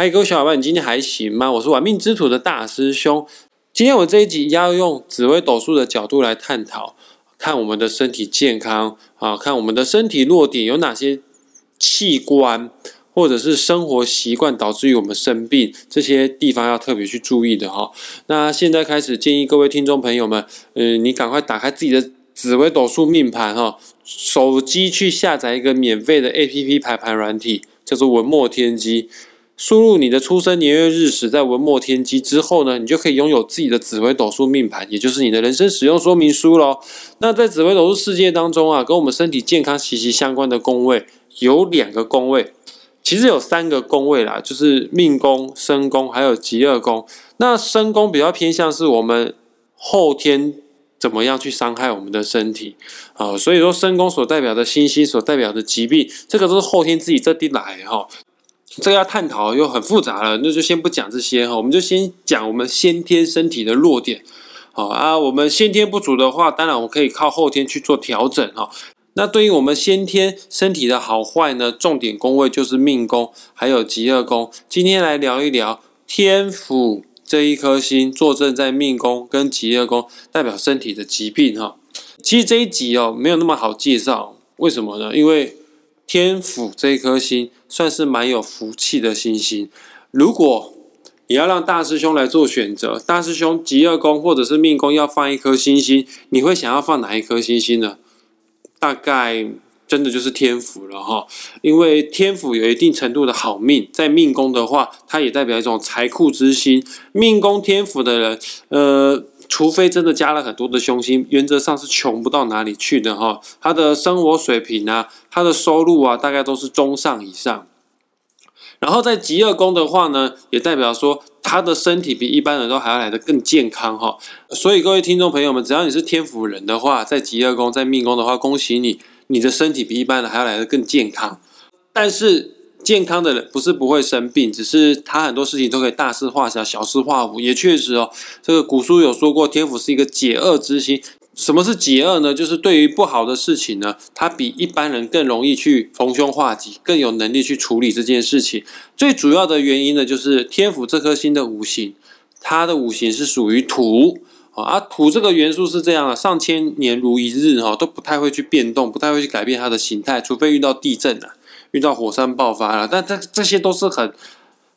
嗨，各位小伙伴，你今天还行吗？我是玩命之徒的大师兄。今天我这一集要用紫微斗数的角度来探讨，看我们的身体健康啊，看我们的身体弱点有哪些器官，或者是生活习惯导致于我们生病，这些地方要特别去注意的哈。那现在开始建议各位听众朋友们，嗯，你赶快打开自己的紫微斗数命盘哈，手机去下载一个免费的 A P P 排盘软体，叫做文墨天机。输入你的出生年月日时，在文墨天机之后呢，你就可以拥有自己的紫微斗数命盘，也就是你的人生使用说明书喽。那在紫微斗数世界当中啊，跟我们身体健康息息相关的宫位有两个宫位，其实有三个宫位啦，就是命宫、身宫还有极恶宫。那身宫比较偏向是我们后天怎么样去伤害我们的身体啊，所以说身宫所代表的星星所代表的疾病，这个都是后天自己这地来哈。这个要探讨又很复杂了，那就先不讲这些哈，我们就先讲我们先天身体的弱点。好啊，我们先天不足的话，当然我们可以靠后天去做调整哈。那对于我们先天身体的好坏呢，重点宫位就是命宫还有极恶宫。今天来聊一聊天府这一颗星坐镇在命宫跟极恶宫，代表身体的疾病哈。其实这一集哦没有那么好介绍，为什么呢？因为天府这一颗星。算是蛮有福气的星星。如果你要让大师兄来做选择，大师兄极二宫或者是命宫要放一颗星星，你会想要放哪一颗星星呢？大概真的就是天府了哈，因为天府有一定程度的好命，在命宫的话，它也代表一种财库之星。命宫天府的人，呃。除非真的加了很多的凶星，原则上是穷不到哪里去的哈。他的生活水平啊，他的收入啊，大概都是中上以上。然后在极恶宫的话呢，也代表说他的身体比一般人都还要来的更健康哈。所以各位听众朋友们，只要你是天府人的话，在极恶宫、在命宫的话，恭喜你，你的身体比一般人还要来的更健康。但是。健康的人不是不会生病，只是他很多事情都可以大事化小，小事化无。也确实哦，这个古书有说过，天府是一个解厄之星。什么是解厄呢？就是对于不好的事情呢，他比一般人更容易去逢凶化吉，更有能力去处理这件事情。最主要的原因呢，就是天府这颗星的五行，它的五行是属于土啊，土这个元素是这样的，上千年如一日哈，都不太会去变动，不太会去改变它的形态，除非遇到地震了。遇到火山爆发了，但这这些都是很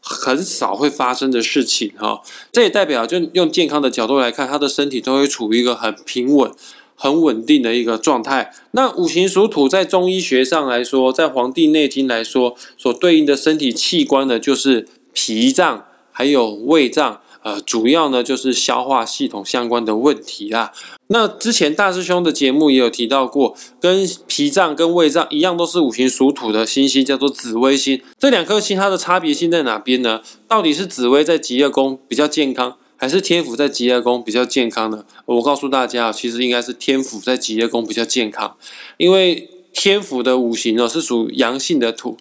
很少会发生的事情哈。这也代表，就用健康的角度来看，他的身体都会处于一个很平稳、很稳定的一个状态。那五行属土，在中医学上来说，在《黄帝内经》来说，所对应的身体器官呢，就是脾脏还有胃脏。呃，主要呢就是消化系统相关的问题啦。那之前大师兄的节目也有提到过，跟脾脏跟胃脏一样，都是五行属土的星星，叫做紫微星。这两颗星它的差别性在哪边呢？到底是紫微在极恶宫比较健康，还是天府在极恶宫比较健康呢？我告诉大家，其实应该是天府在极恶宫比较健康，因为天府的五行呢是属阳性的土。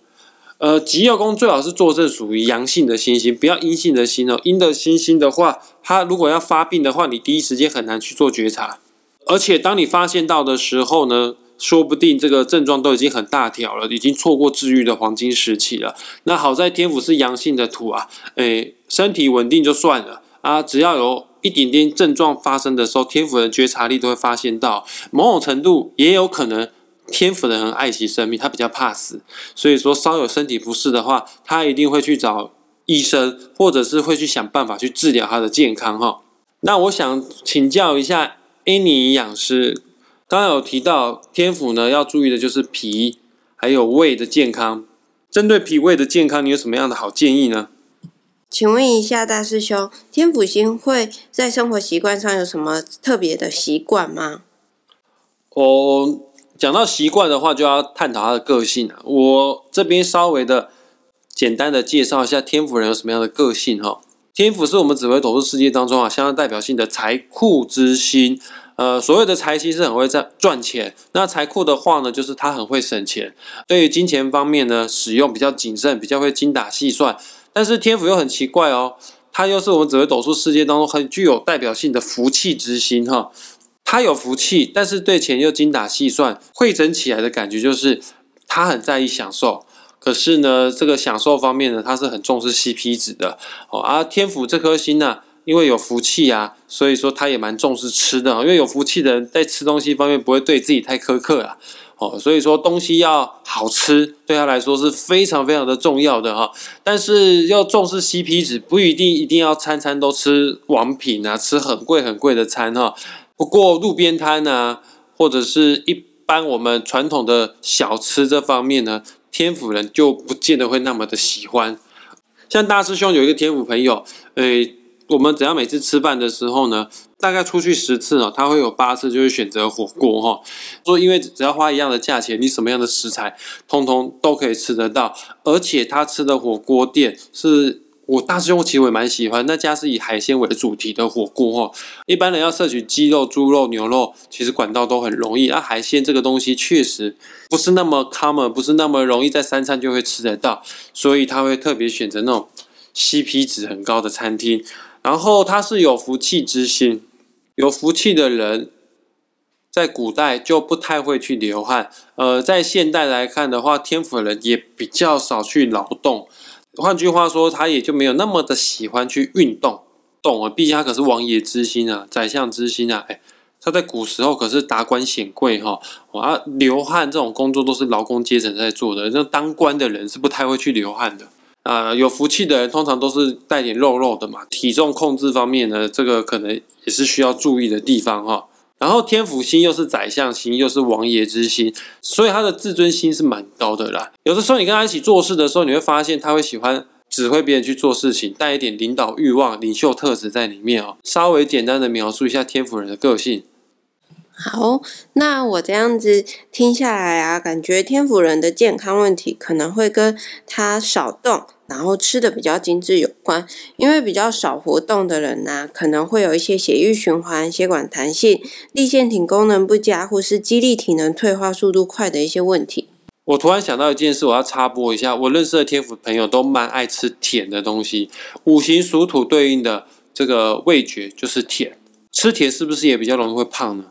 呃，极恶宫最好是坐镇属于阳性的星星，不要阴性的星哦。阴的星星的话，它如果要发病的话，你第一时间很难去做觉察。而且当你发现到的时候呢，说不定这个症状都已经很大条了，已经错过治愈的黄金时期了。那好在天府是阳性的土啊，诶，身体稳定就算了啊，只要有一点点症状发生的时候，天府的觉察力都会发现到，某种程度也有可能。天府的人爱惜生命，他比较怕死，所以说稍有身体不适的话，他一定会去找医生，或者是会去想办法去治疗他的健康哈。那我想请教一下 Annie 营养师，刚刚有提到天府呢，要注意的就是脾还有胃的健康。针对脾胃的健康，你有什么样的好建议呢？请问一下大师兄，天府星会在生活习惯上有什么特别的习惯吗？哦。讲到习惯的话，就要探讨他的个性了。我这边稍微的简单的介绍一下天府人有什么样的个性哈。天府是我们紫微斗数世界当中啊相当代表性的财库之星。呃，所谓的财星是很会赚赚钱。那财库的话呢，就是他很会省钱，对于金钱方面呢使用比较谨慎，比较会精打细算。但是天府又很奇怪哦，它又是我们紫微斗数世界当中很具有代表性的福气之星哈。他有福气，但是对钱又精打细算，汇整起来的感觉就是他很在意享受，可是呢，这个享受方面呢，他是很重视 CP 值的哦。而天府这颗星呢，因为有福气啊，所以说他也蛮重视吃的，因为有福气的人在吃东西方面不会对自己太苛刻啊。哦，所以说东西要好吃，对他来说是非常非常的重要的哈。但是要重视 CP 值，不一定一定要餐餐都吃王品啊，吃很贵很贵的餐哈。不过路边摊啊，或者是一般我们传统的小吃这方面呢，天府人就不见得会那么的喜欢。像大师兄有一个天府朋友，诶。我们只要每次吃饭的时候呢，大概出去十次哦，他会有八次就会选择火锅哈。说因为只要花一样的价钱，你什么样的食材，通通都可以吃得到。而且他吃的火锅店是我大师兄其实也蛮喜欢，那家是以海鲜为主题的火锅哈。一般人要摄取鸡肉、猪肉、牛肉，其实管道都很容易。那海鲜这个东西确实不是那么 common，不是那么容易在三餐就会吃得到，所以他会特别选择那种 CP 值很高的餐厅。然后他是有福气之心，有福气的人，在古代就不太会去流汗。呃，在现代来看的话，天府人也比较少去劳动。换句话说，他也就没有那么的喜欢去运动。动啊，毕竟他可是王爷之心啊，宰相之心啊。哎，他在古时候可是达官显贵哈。啊，流汗这种工作都是劳工阶层在做的，那当官的人是不太会去流汗的。啊，有福气的人通常都是带点肉肉的嘛。体重控制方面呢，这个可能也是需要注意的地方哈。然后天府星又是宰相星，又是王爷之星，所以他的自尊心是蛮高的啦。有的时候你跟他一起做事的时候，你会发现他会喜欢指挥别人去做事情，带一点领导欲望、领袖特质在里面哦。稍微简单的描述一下天府人的个性。好，那我这样子听下来啊，感觉天府人的健康问题可能会跟他少动，然后吃的比较精致有关。因为比较少活动的人呢，可能会有一些血液循环、血管弹性、立腺体功能不佳，或是肌力体能退化速度快的一些问题。我突然想到一件事，我要插播一下，我认识的天府朋友都蛮爱吃甜的东西。五行属土对应的这个味觉就是甜，吃甜是不是也比较容易会胖呢？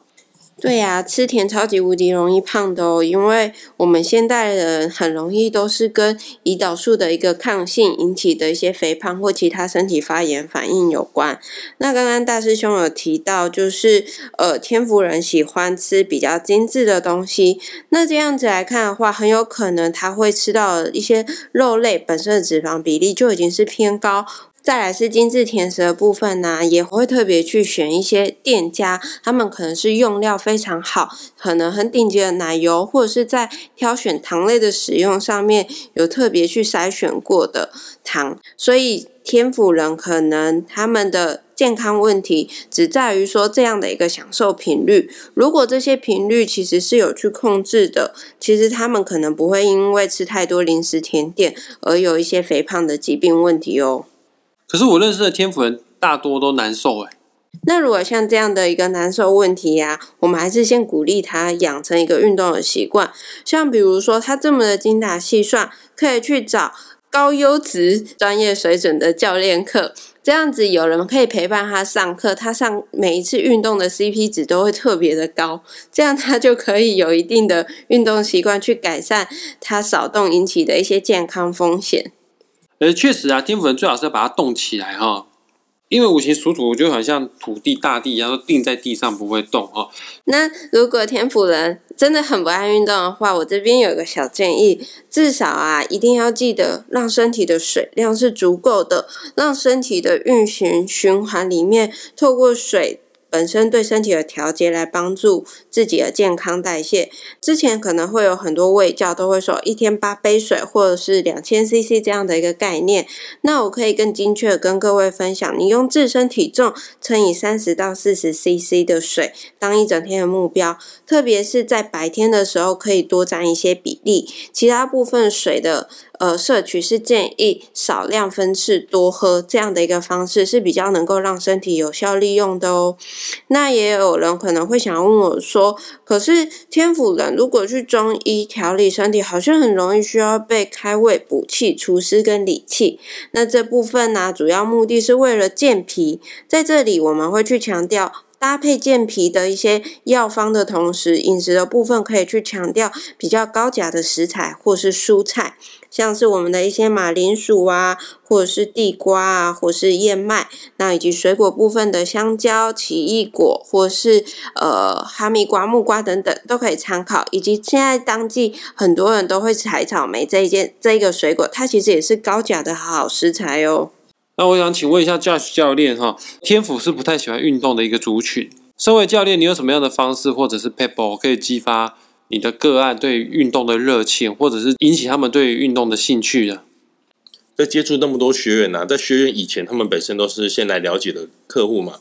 对呀，吃甜超级无敌容易胖的哦，因为我们现代人很容易都是跟胰岛素的一个抗性引起的一些肥胖或其他身体发炎反应有关。那刚刚大师兄有提到，就是呃天福人喜欢吃比较精致的东西，那这样子来看的话，很有可能他会吃到一些肉类本身的脂肪比例就已经是偏高。再来是精致甜食的部分呢，也会特别去选一些店家，他们可能是用料非常好，可能很顶级的奶油，或者是在挑选糖类的使用上面有特别去筛选过的糖。所以天府人可能他们的健康问题只在于说这样的一个享受频率。如果这些频率其实是有去控制的，其实他们可能不会因为吃太多零食甜点而有一些肥胖的疾病问题哦。可是我认识的天府人大多都难受哎。那如果像这样的一个难受问题呀，我们还是先鼓励他养成一个运动的习惯。像比如说他这么的精打细算，可以去找高优质、专业水准的教练课。这样子有人可以陪伴他上课，他上每一次运动的 CP 值都会特别的高。这样他就可以有一定的运动习惯，去改善他少动引起的一些健康风险。呃，确实啊，天府人最好是要把它动起来哈，因为五行属土，就好像土地、大地一样，都定在地上不会动哈。那如果天府人真的很不爱运动的话，我这边有个小建议，至少啊，一定要记得让身体的水量是足够的，让身体的运行循环里面透过水。本身对身体的调节来帮助自己的健康代谢。之前可能会有很多卫教都会说一天八杯水或者是两千 CC 这样的一个概念。那我可以更精确的跟各位分享，你用自身体重乘以三十到四十 CC 的水当一整天的目标，特别是在白天的时候可以多占一些比例，其他部分水的。呃，摄取是建议少量分次多喝这样的一个方式是比较能够让身体有效利用的哦。那也有人可能会想问我说，可是天府人如果去中医调理身体，好像很容易需要被开胃补气、除湿跟理气。那这部分呢，主要目的是为了健脾，在这里我们会去强调。搭配健脾的一些药方的同时，饮食的部分可以去强调比较高钾的食材或是蔬菜。像是我们的一些马铃薯啊，或者是地瓜啊，或是燕麦，那以及水果部分的香蕉、奇异果，或是呃哈密瓜、木瓜等等，都可以参考。以及现在当季很多人都会采草莓这一件这一个水果，它其实也是高钾的好食材哦。那我想请问一下 Josh 教练哈，天府是不太喜欢运动的一个族群。身为教练，你有什么样的方式或者是 pebble 可以激发你的个案对运动的热情，或者是引起他们对运动的兴趣呢？在接触那么多学员呢，在学员以前，他们本身都是先来了解的客户嘛，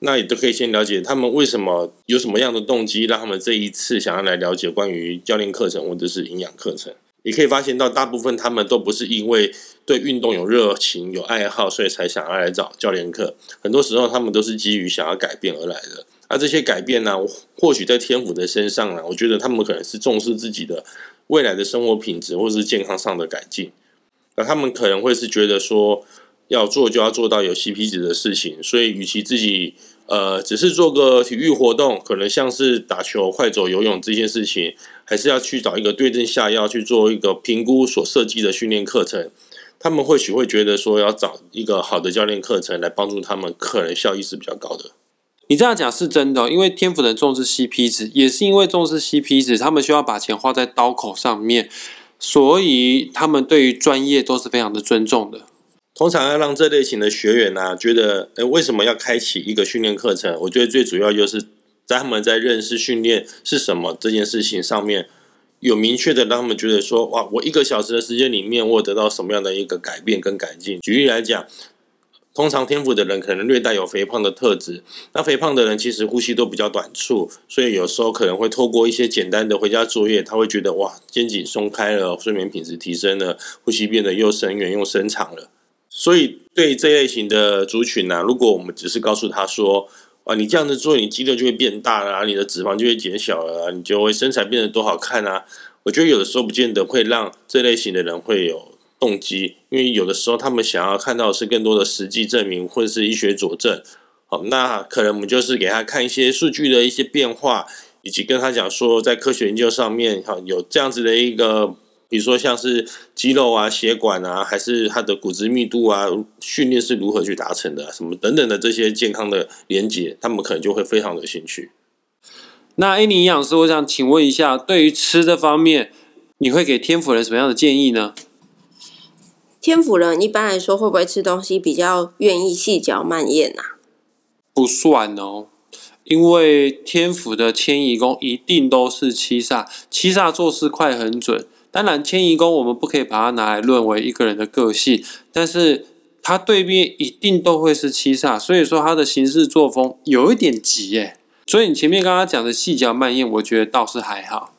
那也都可以先了解他们为什么有什么样的动机，让他们这一次想要来了解关于教练课程或者是营养课程。你可以发现到，大部分他们都不是因为对运动有热情、有爱好，所以才想要来找教练课。很多时候，他们都是基于想要改变而来的。而这些改变呢，或许在天府的身上呢，我觉得他们可能是重视自己的未来的生活品质或是健康上的改进。那他们可能会是觉得说，要做就要做到有 CP 值的事情，所以与其自己呃只是做个体育活动，可能像是打球、快走、游泳这件事情，还是要去找一个对症下药去做一个评估所设计的训练课程。他们或许会觉得说，要找一个好的教练课程来帮助他们，可能效益是比较高的。你这样讲是真的，因为天府人重视 CP 值，也是因为重视 CP 值，他们需要把钱花在刀口上面，所以他们对于专业都是非常的尊重的。通常要让这类型的学员呢，觉得，诶，为什么要开启一个训练课程？我觉得最主要就是在他们在认识训练是什么这件事情上面，有明确的让他们觉得说，哇，我一个小时的时间里面，我得到什么样的一个改变跟改进。举例来讲。通常天赋的人可能略带有肥胖的特质，那肥胖的人其实呼吸都比较短促，所以有时候可能会透过一些简单的回家作业，他会觉得哇，肩颈松开了，睡眠品质提升了，呼吸变得又深远又深长了。所以对这类型的族群呢，如果我们只是告诉他说，啊，你这样子做，你肌肉就会变大了，你的脂肪就会减小了，你就会身材变得多好看啊，我觉得有的时候不见得会让这类型的人会有。动机，因为有的时候他们想要看到的是更多的实际证明或者是医学佐证。好，那可能我们就是给他看一些数据的一些变化，以及跟他讲说，在科学研究上面，哈，有这样子的一个，比如说像是肌肉啊、血管啊，还是他的骨质密度啊，训练是如何去达成的，什么等等的这些健康的连接，他们可能就会非常的兴趣。那 A 尼营养师，我想请问一下，对于吃的方面，你会给天府人什么样的建议呢？天府人一般来说会不会吃东西比较愿意细嚼慢咽啊？不算哦，因为天府的迁移宫一定都是七煞，七煞做事快很准。当然，迁移宫我们不可以把它拿来论为一个人的个性，但是它对面一定都会是七煞，所以说它的行事作风有一点急耶。所以你前面刚刚讲的细嚼慢咽，我觉得倒是还好。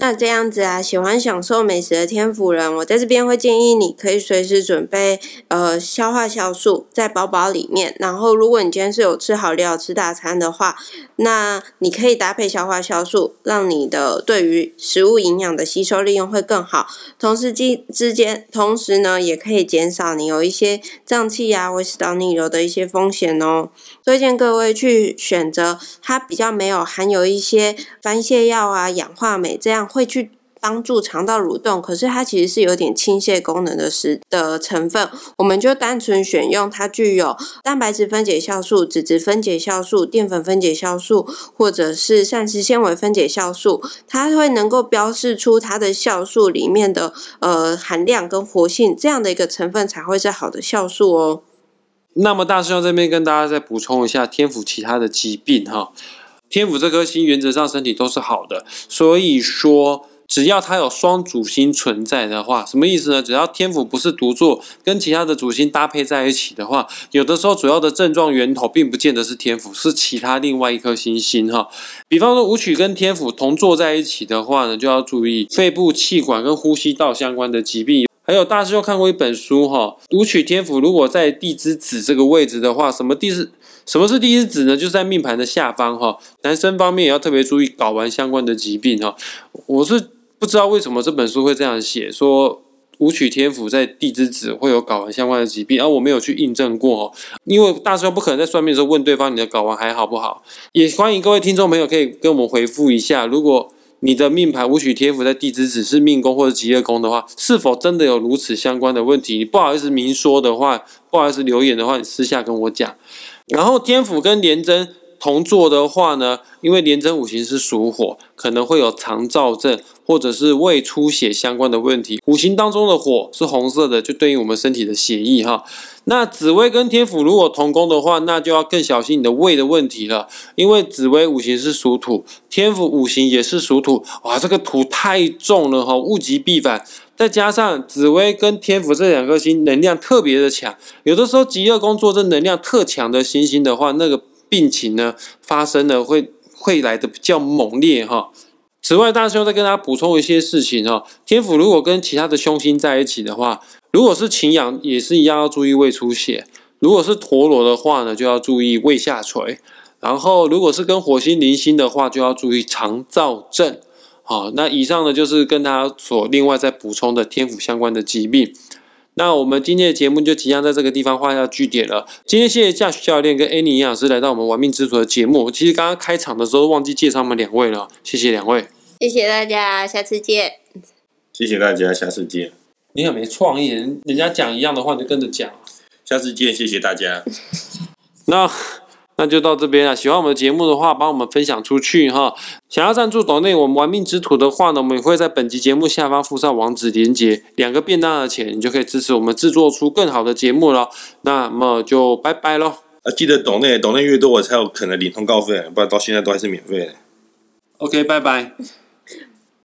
那这样子啊，喜欢享受美食的天府人，我在这边会建议你可以随时准备呃消化酵素在包包里面。然后，如果你今天是有吃好料、吃大餐的话，那你可以搭配消化酵素，让你的对于食物营养的吸收利用会更好。同时之之间，同时呢，也可以减少你有一些胀气啊、胃食道逆流的一些风险哦。推荐各位去选择它比较没有含有一些番泻药啊、氧化镁这样。会去帮助肠道蠕动，可是它其实是有点倾泻功能的食的成分，我们就单纯选用它具有蛋白质分解酵素、脂质分解酵素、淀粉分解酵素，或者是膳食纤维分解酵素，它会能够标示出它的酵素里面的呃含量跟活性，这样的一个成分才会是好的酵素哦。那么大师兄这边跟大家再补充一下天府其他的疾病哈。天府这颗星原则上身体都是好的，所以说只要它有双主星存在的话，什么意思呢？只要天府不是独坐，跟其他的主星搭配在一起的话，有的时候主要的症状源头并不见得是天府，是其他另外一颗星星哈。比方说武曲跟天府同坐在一起的话呢，就要注意肺部气管跟呼吸道相关的疾病。还有大师又看过一本书哈，武曲天府如果在地支子这个位置的话，什么地支？什么是地支子呢？就是在命盘的下方哈。男生方面也要特别注意睾丸相关的疾病哈。我是不知道为什么这本书会这样写，说武曲天府在地支子会有睾丸相关的疾病，而我没有去印证过。因为大师兄不可能在算命的时候问对方你的睾丸还好不好。也欢迎各位听众朋友可以跟我们回复一下，如果你的命盘武曲天府在地支只是命宫或者极恶宫的话，是否真的有如此相关的问题？你不好意思明说的话，不好意思留言的话，你私下跟我讲。然后天府跟廉贞同坐的话呢，因为廉贞五行是属火，可能会有肠燥症或者是胃出血相关的问题。五行当中的火是红色的，就对应我们身体的血液哈。那紫薇跟天府如果同宫的话，那就要更小心你的胃的问题了，因为紫薇五行是属土，天府五行也是属土，哇，这个土太重了哈，物极必反。再加上紫薇跟天府这两颗星能量特别的强，有的时候极恶宫坐这能量特强的星星的话，那个病情呢发生的会会来的比较猛烈哈。此外，大师兄再跟大家补充一些事情哈，天府如果跟其他的凶星在一起的话。如果是擎羊，也是一样要注意胃出血；如果是陀螺的话呢，就要注意胃下垂。然后，如果是跟火星、零星的话，就要注意肠燥症。好，那以上呢就是跟大家所另外再补充的天府相关的疾病。那我们今天的节目就即将在这个地方画下句点了。今天谢谢驾驶教练跟 Annie 营养师来到我们玩命之徒的节目。其实刚刚开场的时候忘记介绍我们两位了，谢谢两位，谢谢大家，下次见。谢谢大家，下次见。你很没创意，人人家讲一样的话你就跟着讲。下次见，谢谢大家。那那就到这边了。喜欢我们的节目的话，帮我们分享出去哈。想要赞助岛内我们玩命之徒的话呢，我们也会在本集节目下方附上网址连接，两个便当的钱，你就可以支持我们制作出更好的节目了。那么就拜拜喽。啊，记得岛内岛内越多，我才有可能领通告费，不然到现在都还是免费的。OK，拜拜。